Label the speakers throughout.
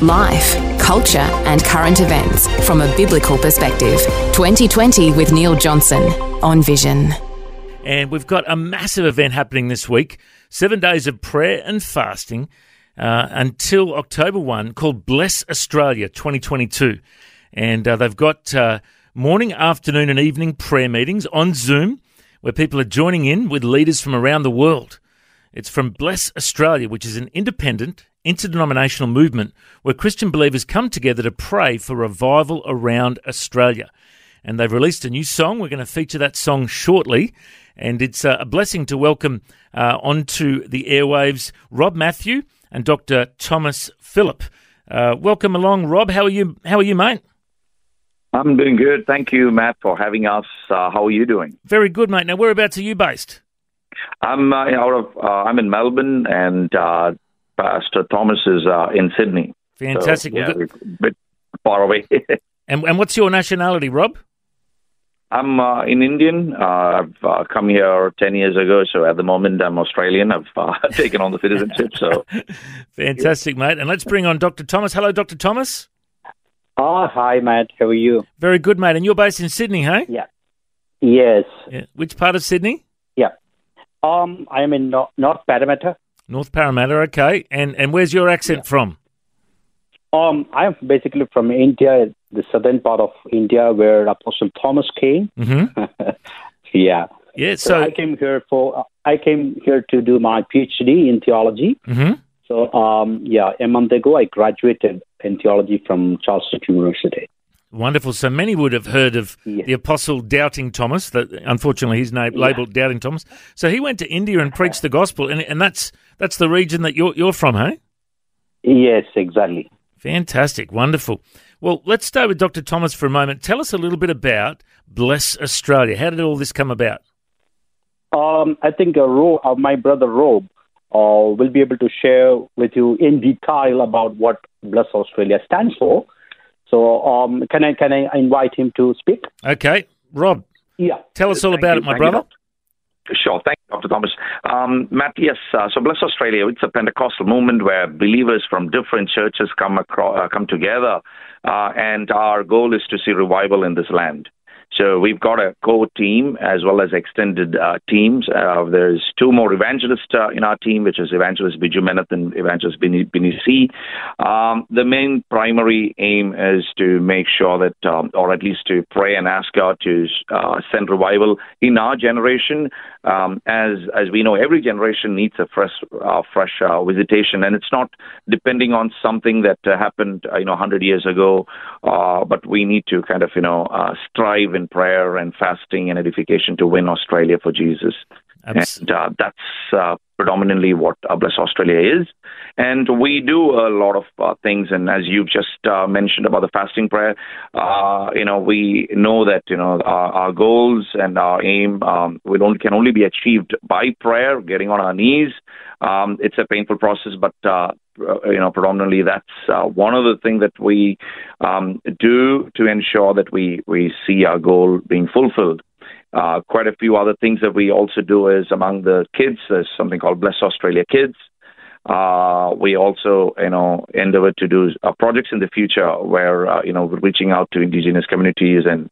Speaker 1: Life, culture, and current events from a biblical perspective. 2020 with Neil Johnson on Vision.
Speaker 2: And we've got a massive event happening this week seven days of prayer and fasting uh, until October 1 called Bless Australia 2022. And uh, they've got uh, morning, afternoon, and evening prayer meetings on Zoom where people are joining in with leaders from around the world. It's from Bless Australia, which is an independent, interdenominational movement where Christian believers come together to pray for revival around Australia. And they've released a new song. We're going to feature that song shortly. And it's uh, a blessing to welcome uh, onto the airwaves Rob Matthew and Dr. Thomas Phillip. Uh, welcome along, Rob. How are you? How are you, mate?
Speaker 3: I'm doing good. Thank you, Matt, for having us. Uh, how are you doing?
Speaker 2: Very good, mate. Now, whereabouts are you based?
Speaker 3: I'm uh, out of. Uh, I'm in Melbourne, and uh, Pastor Thomas is uh, in Sydney.
Speaker 2: Fantastic.
Speaker 3: So, yeah, we're a bit far away.
Speaker 2: and, and what's your nationality, Rob?
Speaker 3: I'm uh, in Indian. Uh, I've uh, come here 10 years ago, so at the moment I'm Australian. I've uh, taken on the citizenship. So
Speaker 2: Fantastic, mate. And let's bring on Dr. Thomas. Hello, Dr. Thomas.
Speaker 4: Oh, hi, Matt. How are you?
Speaker 2: Very good, mate. And you're based in Sydney, hey?
Speaker 4: Yeah. Yes.
Speaker 2: Yeah. Which part of Sydney?
Speaker 4: Yeah. Um, I am in North, North Parramatta.
Speaker 2: North Parramatta, okay. And and where's your accent
Speaker 4: Yeah.
Speaker 2: from?
Speaker 4: Um, I am basically from India, the southern part of India, where Apostle Thomas came.
Speaker 2: Mm-hmm.
Speaker 4: yeah.
Speaker 2: Yeah,
Speaker 4: So,
Speaker 2: so,
Speaker 4: I came here for I came here to do my PhD in theology.
Speaker 2: hmm
Speaker 4: So um, yeah, a month ago I graduated in theology from Charles Sturt University.
Speaker 2: wonderful. So many would have heard of
Speaker 4: Yeah.
Speaker 2: the apostle Doubting Thomas, that unfortunately he's named, labeled Doubting Thomas. So he went to India and preached the gospel, and, and that's that's the region that you're, you're from, hey?
Speaker 4: Yes, exactly.
Speaker 2: Fantastic, wonderful. Well, let's start with Dr. Thomas for a moment. Tell us a little bit about Bless Australia. How did all this come about?
Speaker 4: Um, I think uh, Ro- uh, my brother Rob uh, will be able to share with you in detail about what Bless Australia stands for. So, um, can I can I invite him to speak?
Speaker 2: Okay, Rob,
Speaker 4: Yeah.
Speaker 2: tell us all
Speaker 3: Thank
Speaker 2: about
Speaker 3: you.
Speaker 2: it, my
Speaker 3: Thank
Speaker 2: brother.
Speaker 3: Sure. Thank you, Dr. Thomas. Um, Matt, yes. Uh, so Bless Australia, it's a Pentecostal movement where believers from different churches come across, uh, come together, uh, and our goal is to see revival in this land. So we've got a core team as well as extended uh, teams. Uh, there's two more evangelists uh, in our team, which is Evangelist Biju Menath and Evangelist Bini, Bini C. Um, the main primary aim is to make sure that, um, or at least to pray and ask God to uh, send revival in our generation. Um, as as we know, every generation needs a fresh uh, fresh uh, visitation, and it's not depending on something that happened you know 100 years ago, but we need to kind of you know strive in prayer and fasting and edification to win Australia for Jesus.
Speaker 2: Abs-
Speaker 3: And uh, that's uh, predominantly what uh, Bless Australia is. And we do a lot of uh, things. And as you've just uh, mentioned about the fasting prayer, uh, you know, we know that, you know, our, our goals and our aim um, will only, can only be achieved by prayer, getting on our knees. Um, it's a painful process, but, uh, you know, predominantly that's uh, one of the things that we um, do to ensure that we, we see our goal being fulfilled. Uh, quite a few other things that we also do is among the kids, there's something called Bless Australia Kids. Uh, we also, you know, endeavor to do uh, projects in the future where, uh, you know, we're reaching out to indigenous communities and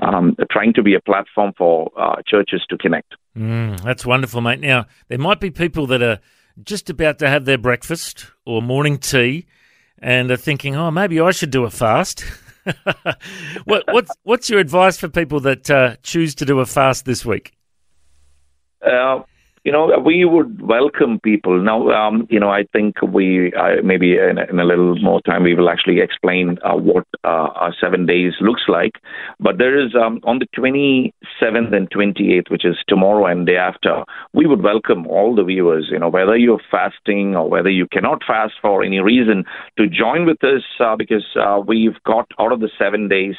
Speaker 3: um, trying to be a platform for uh, churches to connect.
Speaker 2: Mm, that's wonderful, mate. Now, there might be people that are just about to have their breakfast or morning tea and are thinking, oh, maybe I should do a fast. what, what's, what's your advice for people that uh, choose to do a fast this week?
Speaker 3: Uh, you know, we would welcome people. Now, um, you know, I think we uh, maybe in, in a little more time we will actually explain uh, what uh, our seven days looks like. But there is um, on the 22nd 7th and 28th, which is tomorrow and day after, we would welcome all the viewers, you know, whether you're fasting or whether you cannot fast for any reason, to join with us uh, because uh, we've got out of the seven days,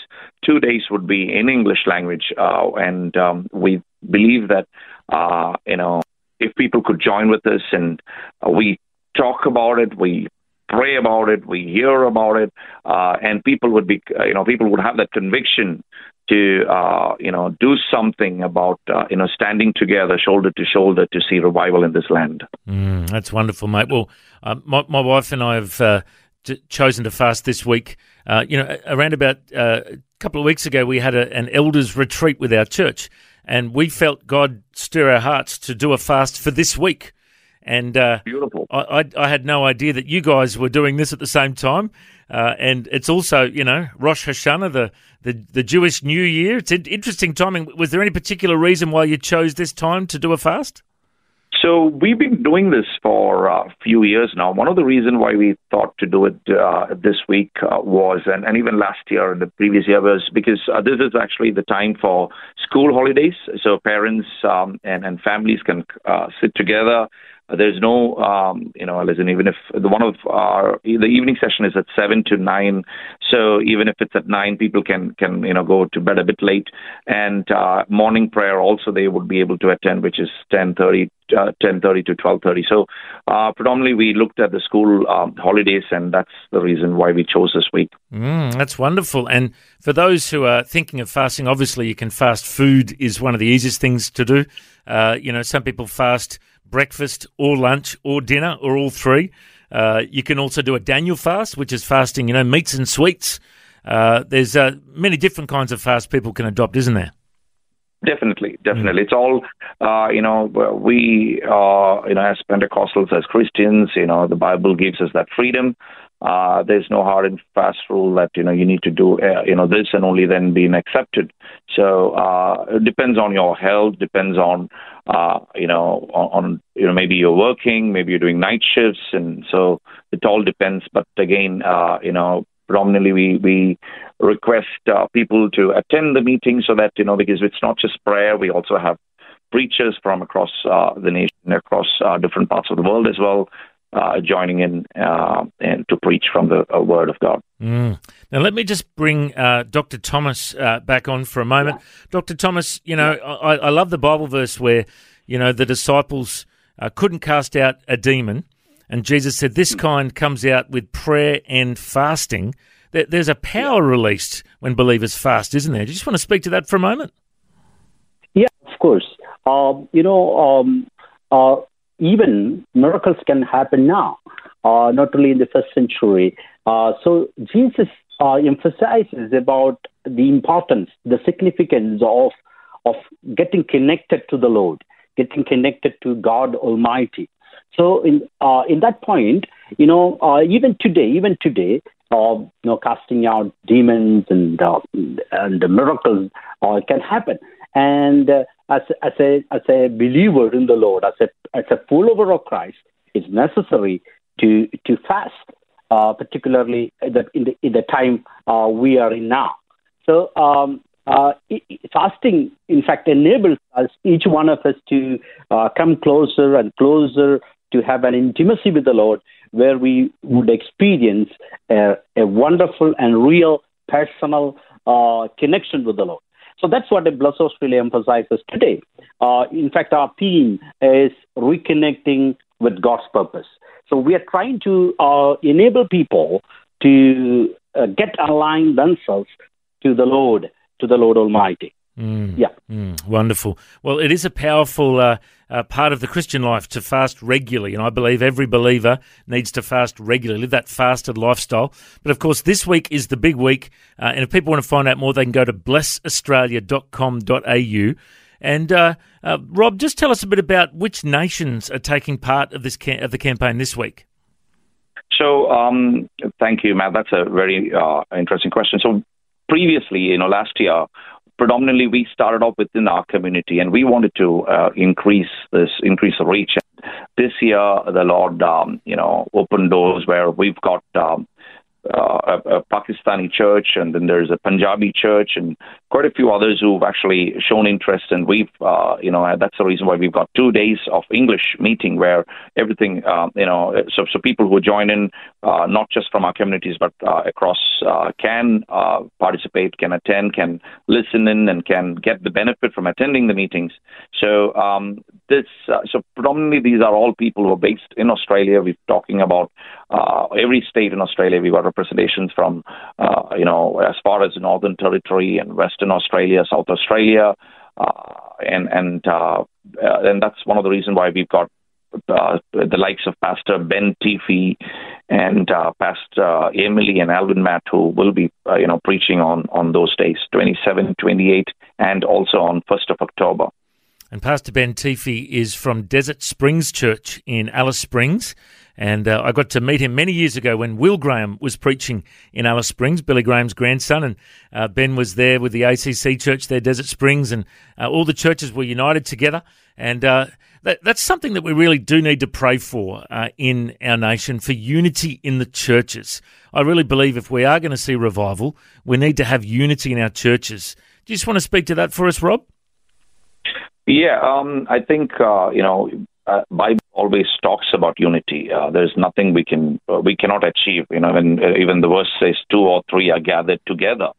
Speaker 3: two days would be in English language. Uh, and um, we believe that, uh, you know, if people could join with us and uh, we talk about it, we pray about it, we hear about it, uh, and people would be, you know, people would have that conviction to uh, you know do something about uh, you know standing together shoulder to shoulder to see revival in this land.
Speaker 2: Mm, that's wonderful, mate. Well, uh, my, my wife and I have uh, t- chosen to fast this week. Uh, you know, around about uh, a couple of weeks ago, we had a, an elders retreat with our church, and we felt God stir our hearts to do a fast for this week. And
Speaker 3: uh, beautiful.
Speaker 2: I, I, I, had no idea that you guys were doing this at the same time. Uh, and it's also, you know, Rosh Hashanah, the, the, the Jewish New Year. It's interesting timing. Was there any particular reason why you chose this time to do a fast?
Speaker 3: So we've been doing this for a few years now. One of the reasons why we thought to do it uh, this week uh, was, and, and, even last year and the previous year was because uh, this is actually the time for school holidays. So parents um, and, and families can uh, sit together there's no, um, you know, listen, even if the one of our, the evening session is at 7 to 9. So even if it's at 9, people can, can you know, go to bed a bit late. And uh, morning prayer also they would be able to attend, which is 10.30 uh, 10:30 to 12:30. So uh, predominantly we looked at the school um, holidays, and that's the reason why we chose this week.
Speaker 2: Mm, that's wonderful. And for those who are thinking of fasting, obviously you can fast. Food is one of the easiest things to do. Uh, you know, some people fast breakfast or lunch or dinner or all three. Uh, you can also do a Daniel fast, which is fasting, you know, meats and sweets. Uh, there's uh, many different kinds of fast people can adopt, isn't there?
Speaker 3: Definitely, definitely. Mm. It's all, uh, you know, we, uh, you know, as Pentecostals, as Christians, you know, the Bible gives us that freedom. Uh, there's no hard and fast rule that you know you need to do uh, you know this and only then being accepted. So uh, it depends on your health, depends on uh, you know on, on you know maybe you're working, maybe you're doing night shifts, and so it all depends. But again, uh, you know predominantly we we request uh, people to attend the meeting so that you know because it's not just prayer, we also have preachers from across uh, the nation, across uh, different parts of the world as well uh, joining in uh, and to preach from the uh, Word of God.
Speaker 2: Mm. Now, let me just bring uh, Dr. Thomas uh, back on for a moment. Yeah. Dr. Thomas, you know, I, I, love the Bible verse where, you know, the disciples uh, couldn't cast out a demon, and Jesus said, This mm. kind comes out with prayer and fasting. There's a power released when believers fast, isn't there? Do you just want to speak to that for a moment?
Speaker 4: Yeah, of course. Um, you know, um, even miracles can happen now, uh, not only in the first century. Uh, so Jesus uh, emphasizes about the importance, the significance of of getting connected to the Lord, getting connected to God Almighty. So in uh, in that point, you know, uh, even today, even today, uh, you know, casting out demons and and the miracles can happen. And as, as, a, as a believer in the Lord, as a, as a follower of Christ, it's necessary to, to fast, uh, particularly in the, in the, in the time uh, we are in now. So, um, uh, fasting, in fact, enables us, each one of us, to uh, come closer and closer to have an intimacy with the Lord where we would experience a, a wonderful and real personal uh, connection with the Lord. So that's what the Bless Australia emphasizes today. Uh, in fact, our theme is reconnecting with God's purpose. So we are trying to uh, enable people to uh, get aligned themselves to the Lord, to the Lord Almighty.
Speaker 2: Mm,
Speaker 4: yeah.
Speaker 2: Mm, wonderful. Well, it is a powerful uh, uh, part of the Christian life to fast regularly. And I believe every believer needs to fast regularly, live that fasted lifestyle. But of course, this week is the big week. Uh, and if people want to find out more, they can go to blessaustralia.com.au. And uh, uh, Rob, just tell us a bit about which nations are taking part of this of the campaign this week.
Speaker 3: So, um, thank you, Matt. That's a very uh, interesting question. So, previously, you know, last year predominantly we started off within our community and we wanted to uh, increase this increase the reach. This year the lord um, you know opened doors where we've got um, uh, a, a, Pakistani church, and then there's a Punjabi church, and quite a few others who've actually shown interest, and we've, uh, you know, that's the reason why we've got two days of English meeting where everything, uh, you know, so, so people who join in, uh, not just from our communities but uh, across, uh, can uh, participate, can attend, can listen in, and can get the benefit from attending the meetings. So um, this, so predominantly these are all people who are based in Australia. We're talking about every state in Australia. We've got representations from, you know, as far as Northern Territory and West Western Australia, South Australia, uh, and and uh, uh, and that's one of the reasons why we've got uh, the likes of Pastor Ben Tiffy and uh, Pastor Emily and Alvin Matt, who will be uh, you know preaching on on those days, 27, 28, and also on 1st of October.
Speaker 2: And Pastor Ben Tiffy is from Desert Springs Church in Alice Springs. And uh, I got to meet him many years ago when Will Graham was preaching in Alice Springs, Billy Graham's grandson. And uh, Ben was there with the ACC church there, Desert Springs, and uh, all the churches were united together. And uh, that, that's something that we really do need to pray for uh, in our nation for unity in the churches. I really believe if we are going to see revival, we need to have unity in our churches. Do you just want to speak to that for us, Rob?
Speaker 3: Yeah, um, I think uh, you know uh, Bible always talks about unity. Uh, there's nothing we can uh, we cannot achieve. You know, when uh, even the verse says two or three are gathered together.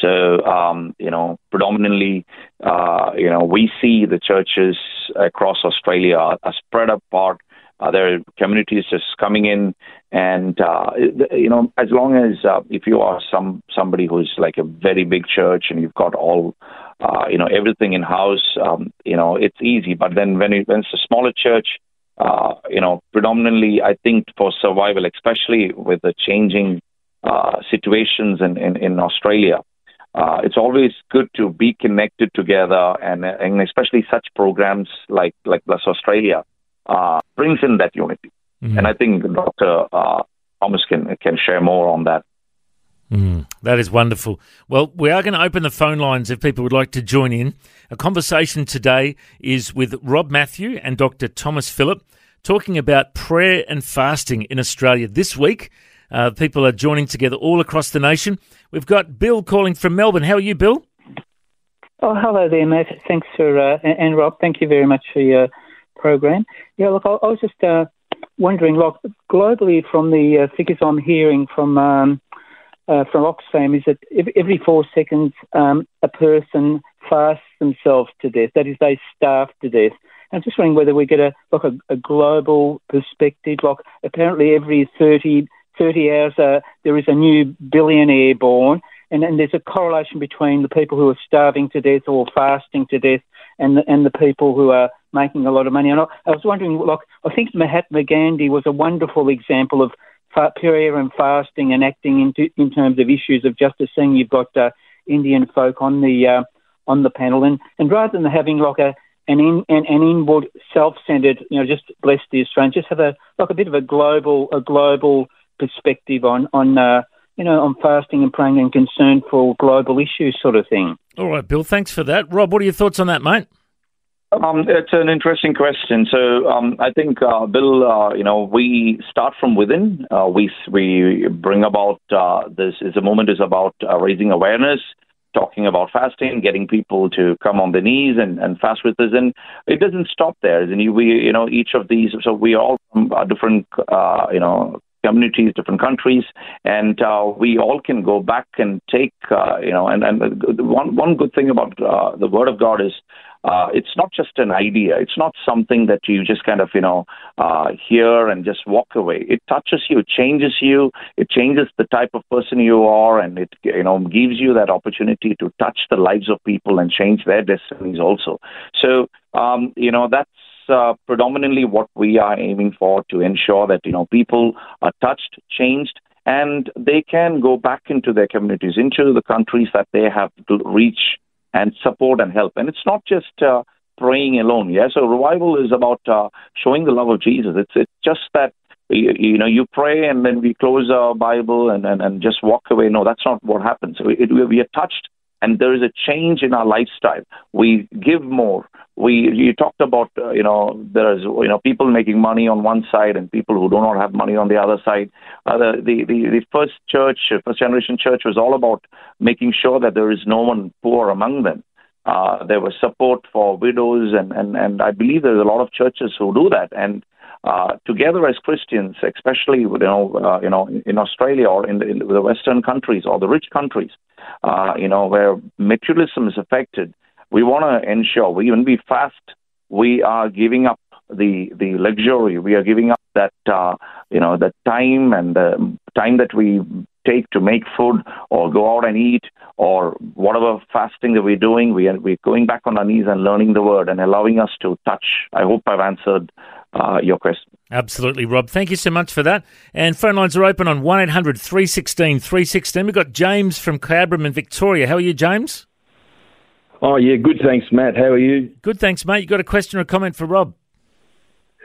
Speaker 3: So um, you know, predominantly, uh, you know, we see the churches across Australia are, spread apart. There are communities just coming in, and you know, as long as if you are some somebody who's like a very big church and you've got all uh, you know everything in house. Um, you know it's easy, but then when, it, when it's a smaller church, uh, you know predominantly I think for survival, especially with the changing uh, situations in in, in Australia. Uh, it's always good to be connected together, and, and especially such programs like like Bless Australia uh, brings in that unity. Mm-hmm. And I think Dr. Uh, Thomas can can share more on that.
Speaker 2: Mm, that is wonderful. Well, we are going to open the phone lines if people would like to join in. A conversation today is with Rob Matthew and Dr. Thomas Phillip talking about prayer and fasting in Australia this week. Uh, people are joining together all across the nation. We've got Bill calling from Melbourne. How are you, Bill?
Speaker 5: Oh, hello there, Matt. Thanks for, uh, and Rob, thank you very much for your program. Yeah, look, I, I was just uh, wondering, like, globally from the uh, figures I'm hearing from um, uh, from Oxfam is that every four seconds um, a person fasts themselves to death. That is, they starve to death. I'm just wondering whether we get a like a, a global perspective. Like apparently every 30, 30 hours uh, there is a new billionaire born, and, and there's a correlation between the people who are starving to death or fasting to death and the, and the people who are making a lot of money. And I, I was wondering, like I think Mahatma Gandhi was a wonderful example of prayer and fasting and acting into, in terms of issues of justice. Seeing you've got uh, Indian folk on the uh, on the panel, and, and rather than having like a an in an, an inward self-centered, you know, just bless the Australians, just have a like a bit of a global a global perspective on on uh, you know on fasting and praying and concern for global issues, sort of thing.
Speaker 2: All right, Bill. Thanks for that. Rob, what are your thoughts on that, mate?
Speaker 3: Um, it's an interesting question. So um, I think, uh, Bill, uh, you know, we start from within. Uh, we we bring about uh, this. Is a moment is about uh, raising awareness, talking about fasting, getting people to come on their knees and, and fast with us, and it doesn't stop there. And we, you know, each of these. So we all from different, uh, you know, communities, different countries, and uh, we all can go back and take, uh, you know, and, and one one good thing about uh, the Word of God is uh, it's not just an idea. It's not something that you just kind of, you know, uh, hear and just walk away. It touches you, it changes you, it changes the type of person you are, and it, you know, gives you that opportunity to touch the lives of people and change their destinies also. So, um, you know, that's uh, predominantly what we are aiming for to ensure that you know people are touched, changed, and they can go back into their communities, into the countries that they have to reach and support and help. And it's not just uh, praying alone. Yeah, so revival is about uh, showing the love of Jesus. It's it's just that you, you, know you pray and then we close our Bible and, and, and just walk away. No, that's not what happens. It, we are touched and there is a change in our lifestyle. We give more. We you talked about uh, you know there's you know people making money on one side and people who do not have money on the other side. Uh, the, the the the first church, first generation church, was all about making sure that there is no one poor among them. Uh, there was support for widows, and, and, and I believe there's a lot of churches who do that. And uh, together as Christians, especially you know, uh, you know, in Australia or in the, in the Western countries or the rich countries, uh, you know, where materialism is affected, we want to ensure we, when we fast, we are giving up the the luxury. We are giving up that uh, you know the time and the time that we take to make food or go out and eat or whatever fasting that we're doing. We are we're going back on our knees and learning the word and allowing us to touch. I hope I've answered uh, your question.
Speaker 2: Absolutely, Rob. Thank you so much for that. And phone lines are open on 1 800 316 316. We've got James from Cobram in Victoria. How are you, James?
Speaker 6: Oh, yeah, good. Thanks, Matt. How are you?
Speaker 2: Good, thanks, mate. You got a question or a comment for Rob?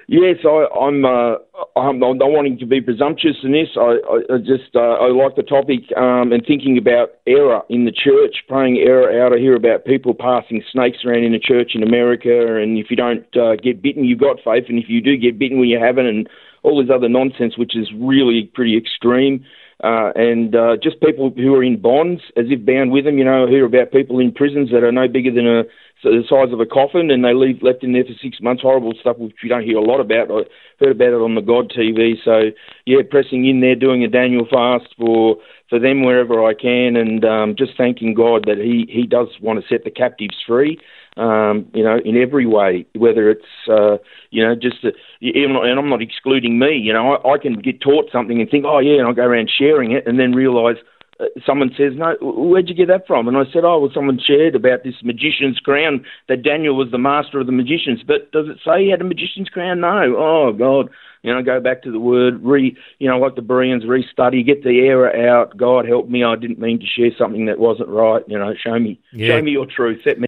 Speaker 6: Yes, I, I'm. Uh, I'm not wanting to be presumptuous in this. I, I just uh, I like the topic um, and thinking about error in the church, praying error out. I hear about people passing snakes around in the church in America, and if you don't uh, get bitten, you've got faith, and if you do get bitten, when you haven't, and all this other nonsense, which is really pretty extreme uh, and uh, just people who are in bonds as if bound with them. You know, I hear about people in prisons that are no bigger than a the size of a coffin, and they leave left in there for six months. Horrible stuff which you don't hear a lot about. I heard about it on the God TV. So yeah, pressing in there, doing a Daniel fast for for them wherever I can, and um, just thanking God that He He does want to set the captives free um, you know, in every way, whether it's, uh, you know, just, a, and I'm not excluding me, you know, I, I can get taught something and think, oh, yeah, and I'll go around sharing it and then realise uh, someone says, no, where'd you get that from? And I said, oh, well, someone shared about this magician's crown, that Daniel was the master of the magicians. But does it say he had a magician's crown? No. Oh, God. You know, go back to the word, re, you know, like the Bereans, restudy, get the error out. God help me, I didn't mean to share something that wasn't right. You know, show me, yeah. show me your truth, set me.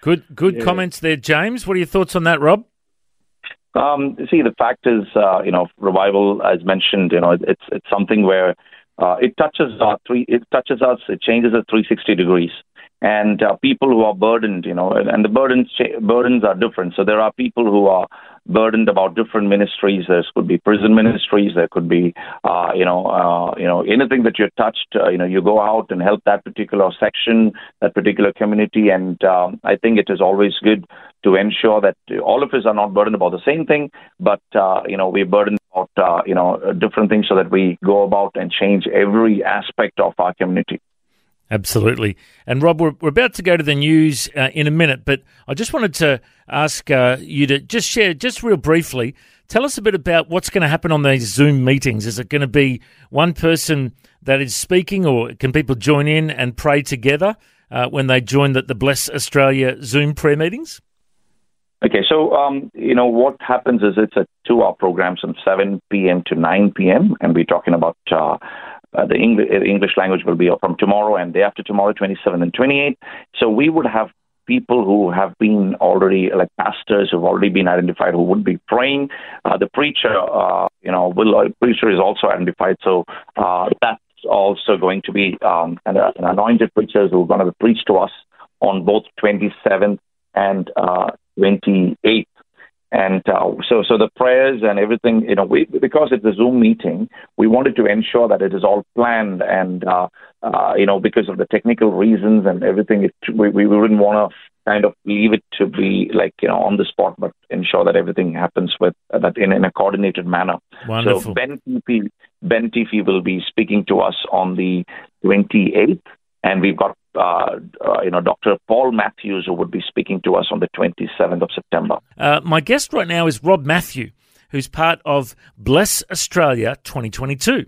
Speaker 2: Good, good yeah. comments there, James. What are your thoughts on that, Rob?
Speaker 3: Um, see, the fact is, uh, you know, revival, as mentioned, you know, it's it's something where uh, it touches our three, it touches us, it changes at 360 degrees and uh, people who are burdened, you know, and the burdens burdens are different. So there are people who are burdened about different ministries. There could be prison ministries. There could be, uh, you know, uh, you know, anything that you're touched. Uh, you know, you go out and help that particular section, that particular community, and um, I think it is always good to ensure that all of us are not burdened about the same thing, but uh, you know, we're burdened about uh, you know different things so that we go about and change every aspect of our community.
Speaker 2: Absolutely. And Rob, we're, we're about to go to the news uh, in a minute, but I just wanted to ask uh, you to just share, just real briefly, tell us a bit about what's going to happen on these Zoom meetings. Is it going to be one person that is speaking, or can people join in and pray together uh, when they join the, the Bless Australia Zoom prayer meetings?
Speaker 3: Okay, so um, you know what happens is it's a two-hour program from 7 p.m. to 9 p.m. and we're talking about uh, the English, uh, English language will be from tomorrow and day after tomorrow, 27 and 28. So we would have people who have been already like pastors who've already been identified who would be praying. Uh, the preacher, uh, you know, will uh, preacher is also identified. So uh, that's also going to be um, an, an anointed preachers who are going to preach to us on both 27th and 28th. And uh, so, so the prayers and everything, you know, we, because it's a Zoom meeting, we wanted to ensure that it is all planned and, uh, uh, you know, because of the technical reasons and everything, it, we, we wouldn't want to kind of leave it to be like, you know, on the spot, but ensure that everything happens with uh, that in, in a coordinated manner.
Speaker 2: Wonderful.
Speaker 3: So Ben Tiffy, Ben Tiffy will be speaking to us on the 28th and we've got uh, uh, you know Dr. Paul Matthews who would be speaking to us on the 27th of September.
Speaker 2: Uh, my guest right now is Rob Matthew, who's part of Bless Australia 2022.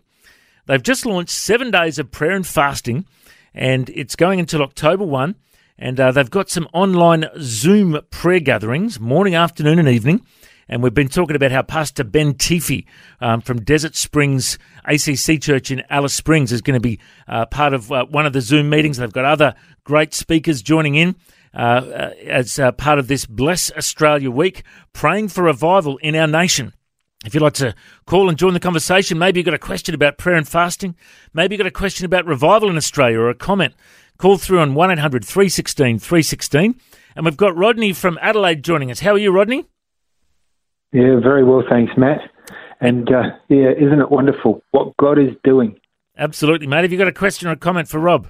Speaker 2: They've just launched seven days of prayer and fasting, and it's going until October 1. And uh, they've got some online Zoom prayer gatherings, morning, afternoon, and evening. And we've been talking about how Pastor Ben Tiffy um, from Desert Springs ACC Church in Alice Springs is going to be uh, part of uh, one of the Zoom meetings. They've got other great speakers joining in. Uh, uh as uh, part of this Bless Australia Week, praying for revival in our nation. If you'd like to call and join the conversation, maybe you've got a question about prayer and fasting, maybe you've got a question about revival in Australia or a comment, Call through on 1 800 316 316. And we've got Rodney from Adelaide joining us. How are you, Rodney?
Speaker 7: Yeah, very well, thanks, Matt. And uh, yeah, isn't it wonderful what God is doing?
Speaker 2: Absolutely, mate. Have you got a question or a comment for Rob?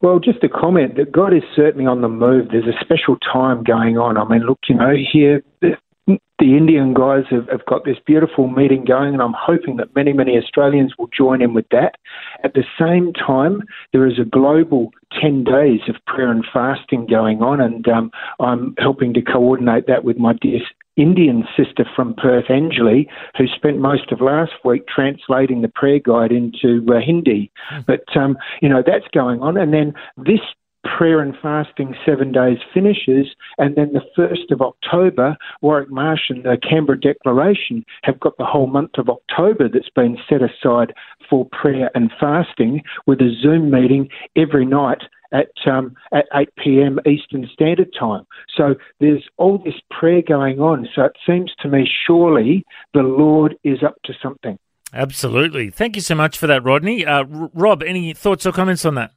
Speaker 7: Well, just a comment that God is certainly on the move. There's a special time going on. I mean, look, you know, here the, the Indian guys have, have, got this beautiful meeting going, and I'm hoping that many, many Australians will join in with that. At the same time, there is a global 10 days of prayer and fasting going on, and um, I'm helping to coordinate that with my dear Indian sister from Perth, Anjali, who spent most of last week translating the prayer guide into uh, Hindi. Mm. But, um, you know, that's going on. And then this prayer and fasting seven days finishes, and then the 1st of October, Warwick Marsh and the Canberra Declaration have got the whole month of October that's been set aside for prayer and fasting with a Zoom meeting every night at um, at 8 p.m. Eastern Standard Time. So there's all this prayer going on. So it seems to me surely the Lord is up to something.
Speaker 2: Absolutely. Thank you so much for that, Rodney. Uh, Rob, any thoughts or comments on that?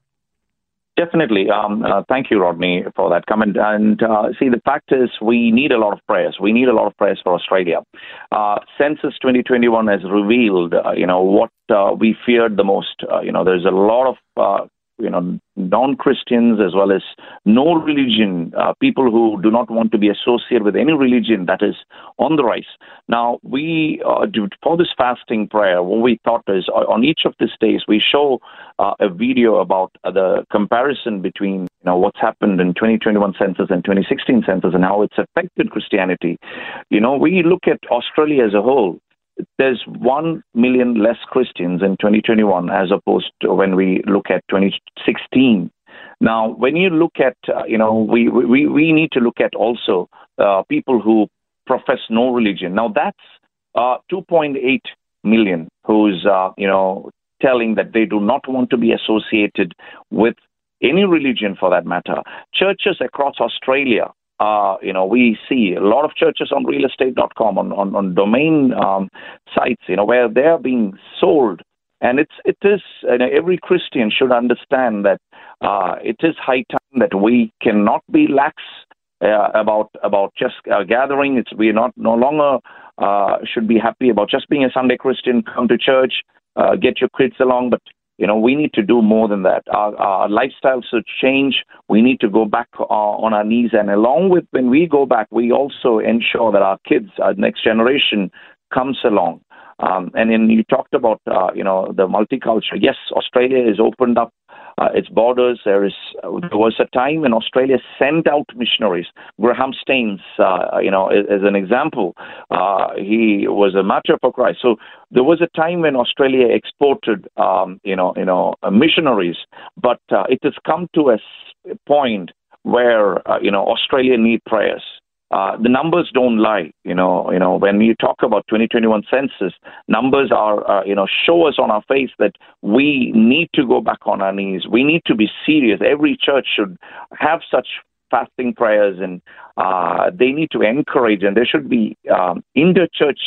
Speaker 3: Definitely. Um, uh, thank you, Rodney, for that comment. And uh, see, the fact is, we need a lot of prayers. We need a lot of prayers for Australia. Uh, Census 2021 has revealed, uh, you know, what uh, we feared the most. Uh, you know, there's a lot of you know non-Christians as well as no religion uh, people who do not want to be associated with any religion that is on the rise. Now we uh, do for this fasting prayer. What we thought is uh, on each of these days we show uh, a video about uh, the comparison between you know what's happened in 2021 census and 2016 census and how it's affected Christianity. You know we look at Australia as a whole there's 1 million less Christians in 2021 as opposed to when we look at 2016. Now, when you look at, uh, you know, we, we, we need to look at also uh, people who profess no religion. Now, that's uh, 2.8 million who's, uh, you know, telling that they do not want to be associated with any religion for that matter. Churches across Australia uh, you know, we see a lot of churches on realestate.com, on, on, on domain um, sites, you know, where they are being sold. And it's, it is, you know, every Christian should understand that uh, it is high time that we cannot be lax uh, about about just uh, gathering. It's we are not no longer uh, should be happy about just being a Sunday Christian, come to church, uh, get your kids along, but you know, we need to do more than that. Our, our lifestyle should change. We need to go back uh, on our knees. And along with when we go back, we also ensure that our kids, our next generation, comes along. Um, and then you talked about, uh, you know, the multicultural. Yes, Australia has opened up uh, its borders. There is there was a time when Australia sent out missionaries. Graham Staines, uh, you know, as, as an example, uh, he was a martyr for Christ. So there was a time when Australia exported, um, you know, you know, uh, missionaries, but uh, it has come to a point where uh, you know Australia need prayers. Uh, the numbers don't lie. You know, you know, when you talk about 2021 census, numbers are, uh, you know, show us on our face that we need to go back on our knees. We need to be serious. Every church should have such fasting prayers, and uh, they need to encourage, and there should be um, inter-church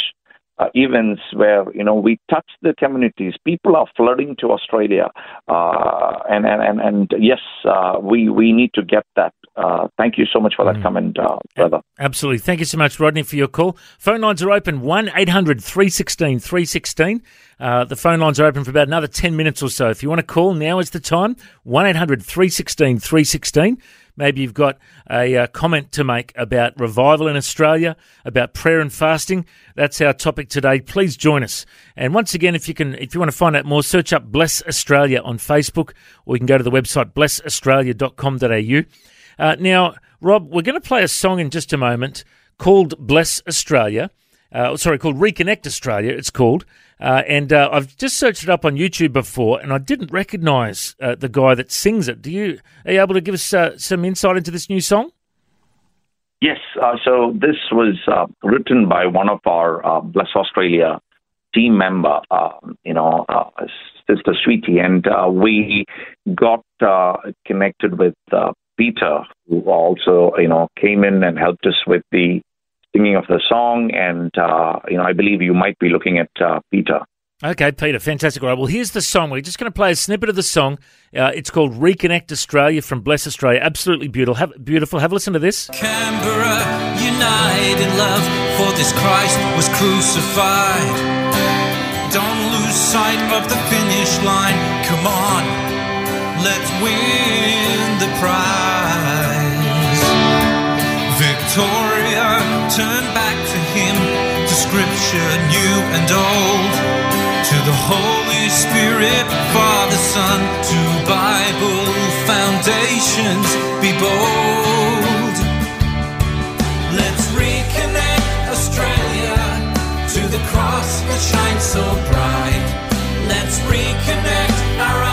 Speaker 3: uh, events where you know we touch the communities. People are flooding to Australia, uh, and, and and and yes, uh, we we need to get that. Uh, thank you so much for that mm. comment, uh, brother.
Speaker 2: Absolutely. Thank you so much, Rodney, for your call. Phone lines are open 1 800 316 316. Uh, the phone lines are open for about another 10 minutes or so. If you want to call, now is the time 1 800 316 316. Maybe you've got a uh, comment to make about revival in Australia, about prayer and fasting. That's our topic today. Please join us. And once again, if you can, if you want to find out more, search up Bless Australia on Facebook, or you can go to the website blessaustralia.com.au. Uh, now, Rob, we're going to play a song in just a moment called Bless Australia. Uh, sorry, called Reconnect Australia. It's called, uh, and uh, I've just searched it up on YouTube before, and I didn't recognise uh, the guy that sings it. Do you are you able to give us uh, some insight into this new song?
Speaker 3: Yes. Uh, so this was written by one of our Bless Australia team member, you know, Sister Sweetie, and we got connected with Peter, who also, you know, came in and helped us with the singing of the song. And, uh, you know, I believe you might be looking at uh, Peter.
Speaker 2: Okay, Peter, fantastic. All right, well, here's the song. We're just going to play a snippet of the song. Uh, it's called Reconnect Australia from Bless Australia. Absolutely beautiful. Have, beautiful. Have a listen to this.
Speaker 8: Canberra, unite in love, for this Christ was crucified. Don't lose sight of the finish line. Come on, let's win the prize. New and old to the Holy Spirit, Father, Son, to Bible foundations, be bold. Let's reconnect Australia to the cross that shines so bright. Let's reconnect our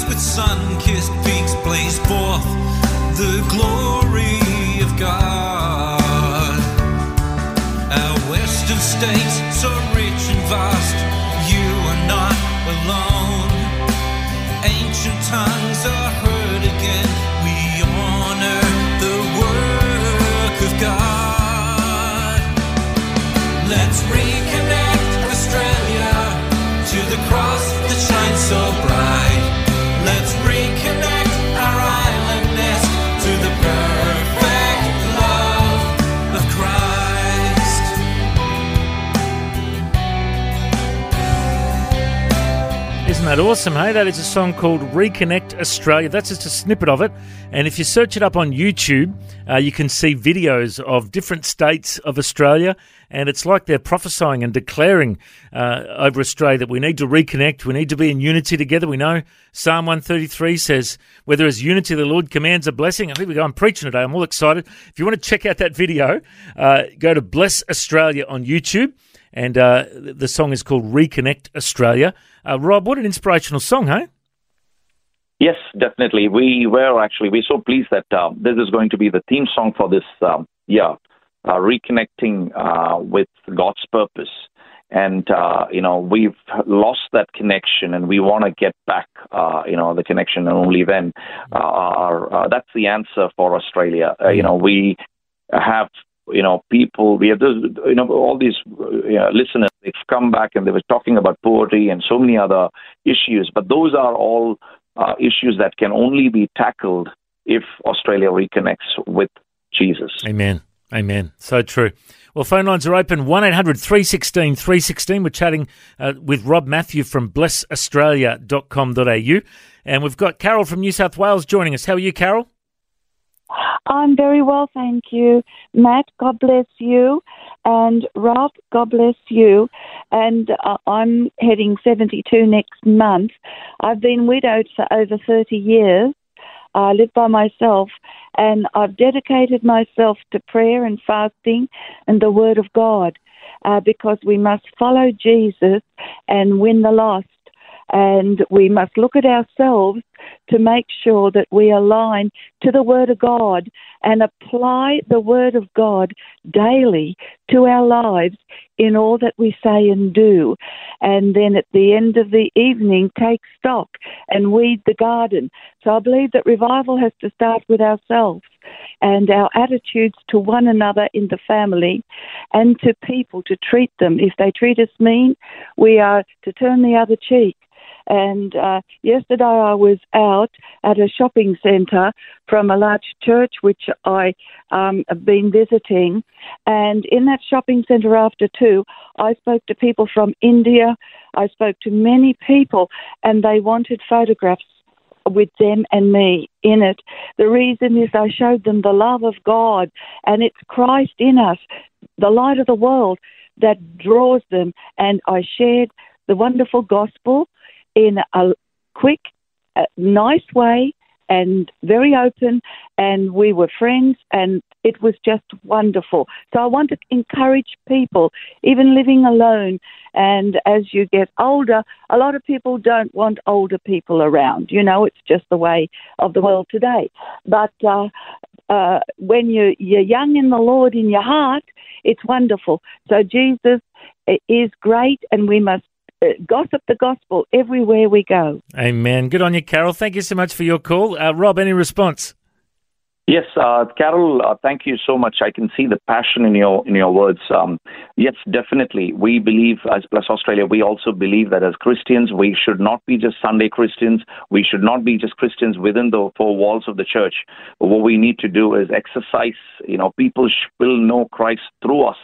Speaker 8: territories with sun kissed peaks blaze forth the glory of God. Our western states, so rich and vast, you are not alone. Ancient tongues are heard again, we honor the work of God. Let's reconnect
Speaker 2: Isn't that awesome, hey? That is a song called Reconnect Australia. That's just a snippet of it. And if you search it up on YouTube, uh, you can see videos of different states of Australia. And it's like they're prophesying and declaring uh, over Australia that we need to reconnect. We need to be in unity together. We know Psalm 133 says, where there is unity, the Lord commands a blessing. Here we go. I'm preaching today. I'm all excited. If you want to check out that video, uh, go to Bless Australia on YouTube and uh, the song is called Reconnect Australia. Uh, Rob, what an inspirational song, hey?
Speaker 3: Yes, definitely. We were actually we're so pleased that uh, this is going to be the theme song for this um, year, uh, reconnecting uh, with God's purpose. And uh, you know we've lost that connection, and we want to get back, uh, you know, the connection, and only then, uh, our, that's the answer for Australia. you know, we have you know, people, we have, this, you know, all these you know, listeners, they've come back and they were talking about poverty and so many other issues, but those are all uh, issues that can only be tackled if Australia reconnects with Jesus.
Speaker 2: Amen. Amen. So true. Well, phone lines are open 1 800 316 316. We're chatting uh, with Rob Matthew from blessaustralia.com.au. And we've got Carol from New South Wales joining us. How are you, Carol?
Speaker 9: I'm very well, thank you. Matt, God bless you. And Rob, God bless you. And uh, I'm heading 72 next month. I've been widowed for over 30 years. I live by myself and I've dedicated myself to prayer and fasting and the Word of God uh, because we must follow Jesus and win the lost and we must look at ourselves to make sure that we align to the Word of God and apply the Word of God daily to our lives in all that we say and do. And then at the end of the evening, take stock and weed the garden. So I believe that revival has to start with ourselves and our attitudes to one another in the family and to people to treat them. If they treat us mean, we are to turn the other cheek. And uh, yesterday I was out at a shopping centre from a large church which I um, have been visiting. And in that shopping centre after two, I spoke to people from India. I spoke to many people, and they wanted photographs with them and me in it. The reason is I showed them the love of God, and it's Christ in us, the light of the world, that draws them. And I shared the wonderful gospel in a quick, uh, nice way and very open, and we were friends, and it was just wonderful. So I want to encourage people, even living alone, and as you get older, a lot of people don't want older people around. You know, it's just the way of the world today. But uh, uh, when you, you're young in the Lord in your heart, it's wonderful. So Jesus is great, and we must uh, gossip the gospel everywhere we go.
Speaker 2: Amen. Good on you, Carol. Thank you so much for your call. Uh, Rob, any response?
Speaker 3: Yes, uh, Carol, uh, thank you so much. I can see the passion in your in your words. Um, yes, definitely. We believe as Bless Australia, we also believe that as Christians, we should not be just Sunday Christians. We should not be just Christians within the four walls of the church. What we need to do is exercise. You know, people will know Christ through us.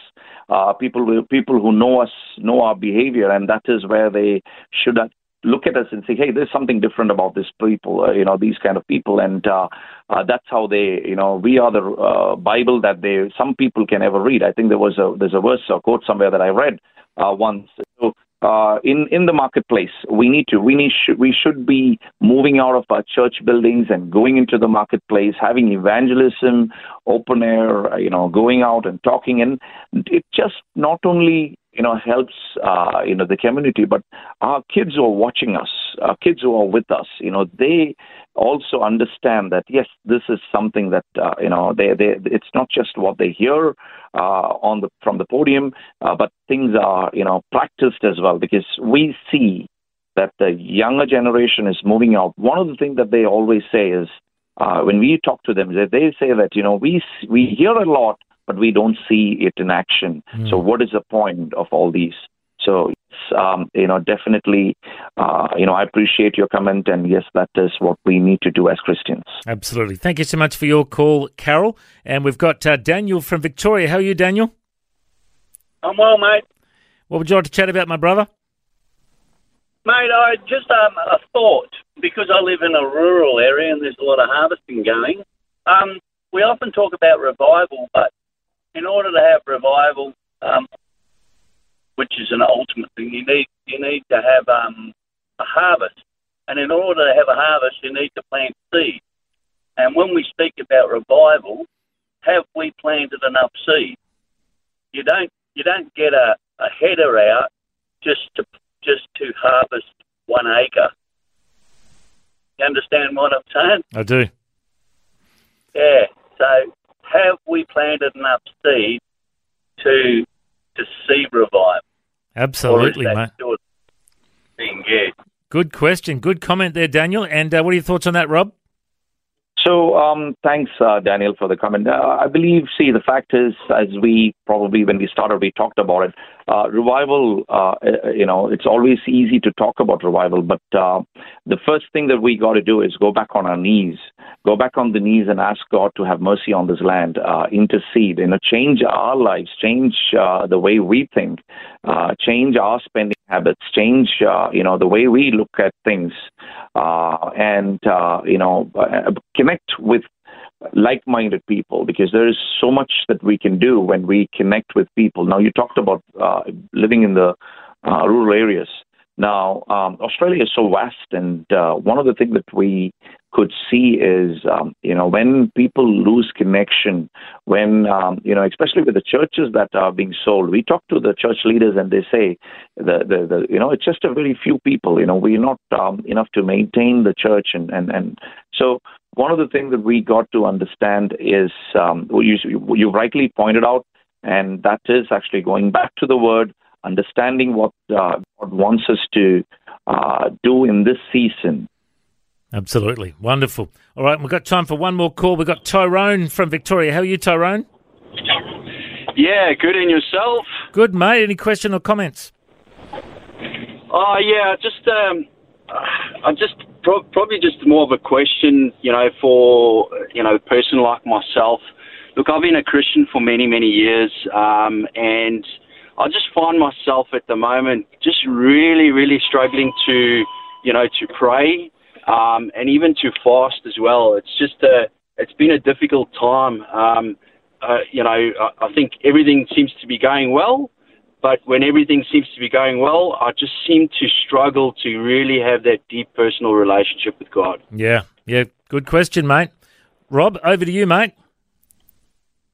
Speaker 3: Uh, people will, people who know us know our behavior, and that is where they should look at us and say, "Hey, there's something different about these people." Uh, you know, these kind of people, and uh, uh, that's how they, you know, we are the uh, Bible that they some people can ever read. I think there was a there's a verse or quote somewhere that I read uh, once. So, uh, in in the marketplace. We need to we need sh- we should be moving out of our church buildings and going into the marketplace, having evangelism, open air, you know, going out and talking, and it just not only you know helps uh, you know the community, but our kids who are watching us, our kids who are with us, you know, they also understand that yes, this is something that uh, you know they they it's not just what they hear uh, on the from the podium, uh, but things are you know practiced as well because we see that the younger generation is moving out. One of the things that they always say is uh, when we talk to them, they say that you know we we hear a lot, but we don't see it in action. Mm. So what is the point of all these? So, um, you know, definitely, uh, you know, I appreciate your comment, and yes, that is what we need to do as Christians.
Speaker 2: Absolutely. Thank you so much for your call, Carol. And we've got uh, Daniel from Victoria. How are you, Daniel?
Speaker 10: I'm well, mate.
Speaker 2: What would you like to chat about, my brother?
Speaker 10: Mate, I just um, a thought because I live in a rural area and there's a lot of harvesting going. Um, we often talk about revival, but in order to have revival, um, which is an ultimate thing. You need you need to have um, a harvest, and in order to have a harvest, you need to plant seed. And when we speak about revival, have we planted enough seed? You don't you don't get a, a header out just to just to harvest one acre. You understand what I'm saying?
Speaker 2: I do.
Speaker 10: Yeah. So have we planted enough seed to to see revival?
Speaker 2: Absolutely, mate.
Speaker 10: Being good.
Speaker 2: Good question. Good comment there, Daniel. And uh, what are your thoughts on that, Rob?
Speaker 3: So, um, thanks, uh, Daniel, for the comment. Uh, I believe, see, the fact is, as we probably, when we started, we talked about it. Uh, revival, uh, uh, you know, it's always easy to talk about revival, but uh, the first thing that we got to do is go back on our knees, go back on the knees and ask God to have mercy on this land, intercede, you know, change our lives, change the way we think, change our spending habits, change, you know, the way we look at things, and, you know, connect with like-minded people because there is so much that we can do when we connect with people. Now, you talked about uh, living in the uh, rural areas. Now, um, Australia is so vast, and uh, one of the things that we could see is, um, you know, when people lose connection, when, um, you know, especially with the churches that are being sold, we talk to the church leaders and they say, the, the, the you know, it's just a very few people, you know, we're not um, enough to maintain the church. And, and, and so one of the things that we got to understand is, um, you, you rightly pointed out, and that is actually going back to the word, understanding what uh, God wants us to uh, do in this season.
Speaker 2: Absolutely. Wonderful. All right, we've got time for one more call. We've got Tyrone from Victoria. How are you, Tyrone?
Speaker 11: Yeah, good. And yourself?
Speaker 2: Good, mate. Any question or comments?
Speaker 11: Oh, yeah, just, um, I'm just pro- probably just more of a question, you know, for, you know, a person like myself. Look, I've been a Christian for many, many years, um, and I just find myself at the moment just really, really struggling to, you know, to pray um, and even to fast as well. It's just a, it's been a difficult time. Um, uh, you know, I, I think everything seems to be going well, but when everything seems to be going well, I just seem to struggle to really have that deep personal relationship with God.
Speaker 2: Yeah, yeah, Good question, mate. Rob, over to you, mate.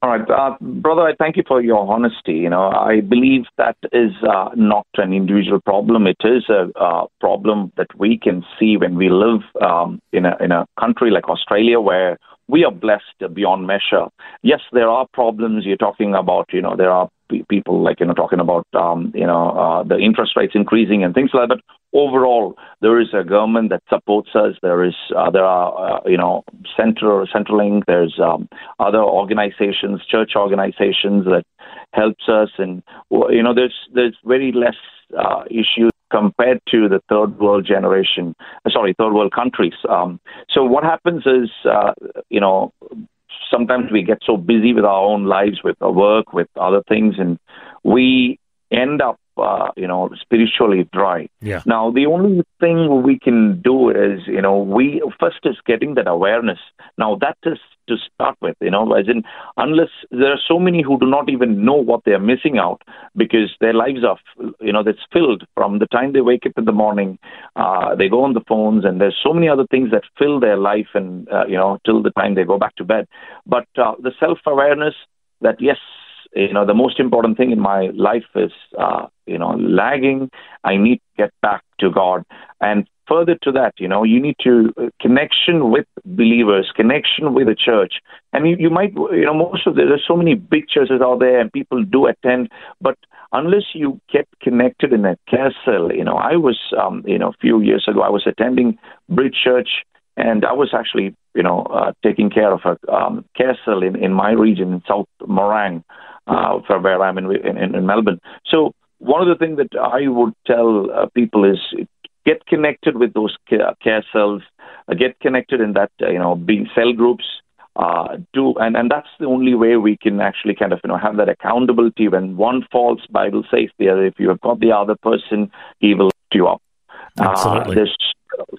Speaker 3: All right, uh, brother. I thank you for your honesty. You know, I believe that is uh, not an individual problem. It is a uh, problem that we can see when we live um, in a in a country like Australia, where we are blessed beyond measure. Yes, there are problems. You're talking about. You know, there are people like you know talking about um, you know uh, the interest rates increasing and things like that. But overall, there is a government that supports us. There is uh, there are uh, you know Central Centrelink. There's um, other organizations, church organizations that helps us, and you know there's there's very less uh, issues compared to the third world generation, sorry, third world countries. Um, so what happens is, uh, you know, sometimes we get so busy with our own lives, with our work, with other things, and we end up, uh, you know, spiritually dry.
Speaker 2: Yeah.
Speaker 3: Now, the only thing we can do is, you know, we first is getting that awareness. Now, that is to start with, you know, as in, unless there are so many who do not even know what they are missing out because their lives are, you know, that's filled from the time they wake up in the morning, uh, they go on the phones, and there's so many other things that fill their life and, uh, you know, till the time they go back to bed. But uh, the self awareness that, yes, you know, the most important thing in my life is, uh, you know, lagging. I need to get back to God. And further to that, you know, you need to uh, connection with believers, connection with the church. And you, you might, you know, most of the, there's so many big churches out there and people do attend, but unless you get connected in a castle you know, I was, um, you know, a few years ago, I was attending Bridge Church and I was actually, you know, uh, taking care of a um, cell in, in my region in South Morang, uh, for where I'm in, in, in Melbourne. So one of the things that I would tell uh, people is get connected with those care cells, uh, get connected in that, uh, you know, being cell groups. Uh, do and, and that's the only way we can actually kind of you know have that accountability when one falls bible says the other. if you have got the other person he will lift you up
Speaker 2: Absolutely.
Speaker 3: uh, there's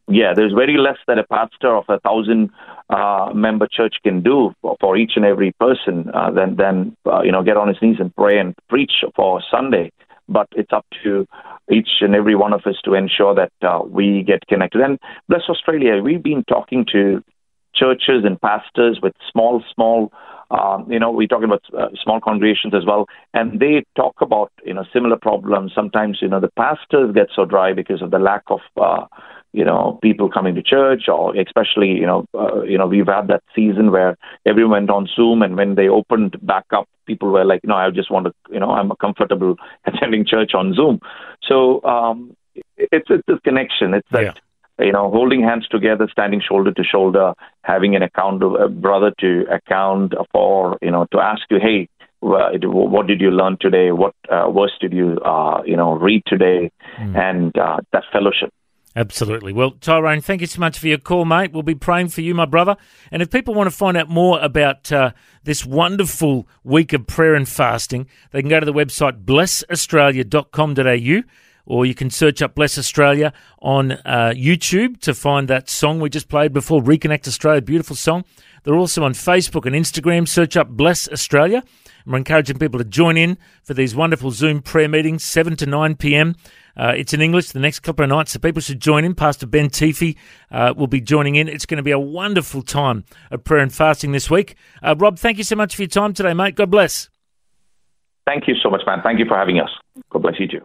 Speaker 3: yeah, there's very less that a pastor of a thousand uh, member church can do for, for each and every person uh, than than uh, you know get on his knees and pray and preach for Sunday. But it's up to each and every one of us to ensure that uh, we get connected. And Bless Australia, we've been talking to churches and pastors with small, small um, you know, we're talking about uh, small congregations as well, and they talk about you know similar problems. Sometimes you know the pastors get so dry because of the lack of uh, you know people coming to church, or especially you know uh, you know we've had that season where everyone went on Zoom, and when they opened back up, people were like, no, I just want to you know I'm comfortable attending church on Zoom. So um, it's it's this connection. It's that.
Speaker 2: Yeah
Speaker 3: you know, holding hands together, standing shoulder to shoulder, having an account of a brother to account for, you know, to ask you, hey, what did you learn today? What uh, verse did you, uh, you know, read today?
Speaker 2: Mm.
Speaker 3: And uh, that fellowship.
Speaker 2: Absolutely. Well, Tyrone, thank you so much for your call, mate. We'll be praying for you, my brother. And if people want to find out more about uh, this wonderful week of prayer and fasting, they can go to the website blessaustralia.com.au or you can search up Bless Australia on uh, YouTube to find that song we just played before, Reconnect Australia, beautiful song. They're also on Facebook and Instagram. Search up Bless Australia. And we're encouraging people to join in for these wonderful Zoom prayer meetings, 7 to 9 p.m. Uh, it's in English the next couple of nights, so people should join in. Pastor Ben Teefy uh, will be joining in. It's going to be a wonderful time of prayer and fasting this week. Uh, Rob, thank you so much for your time today, mate. God bless.
Speaker 3: Thank you so much, man. Thank you for having us. God bless you too.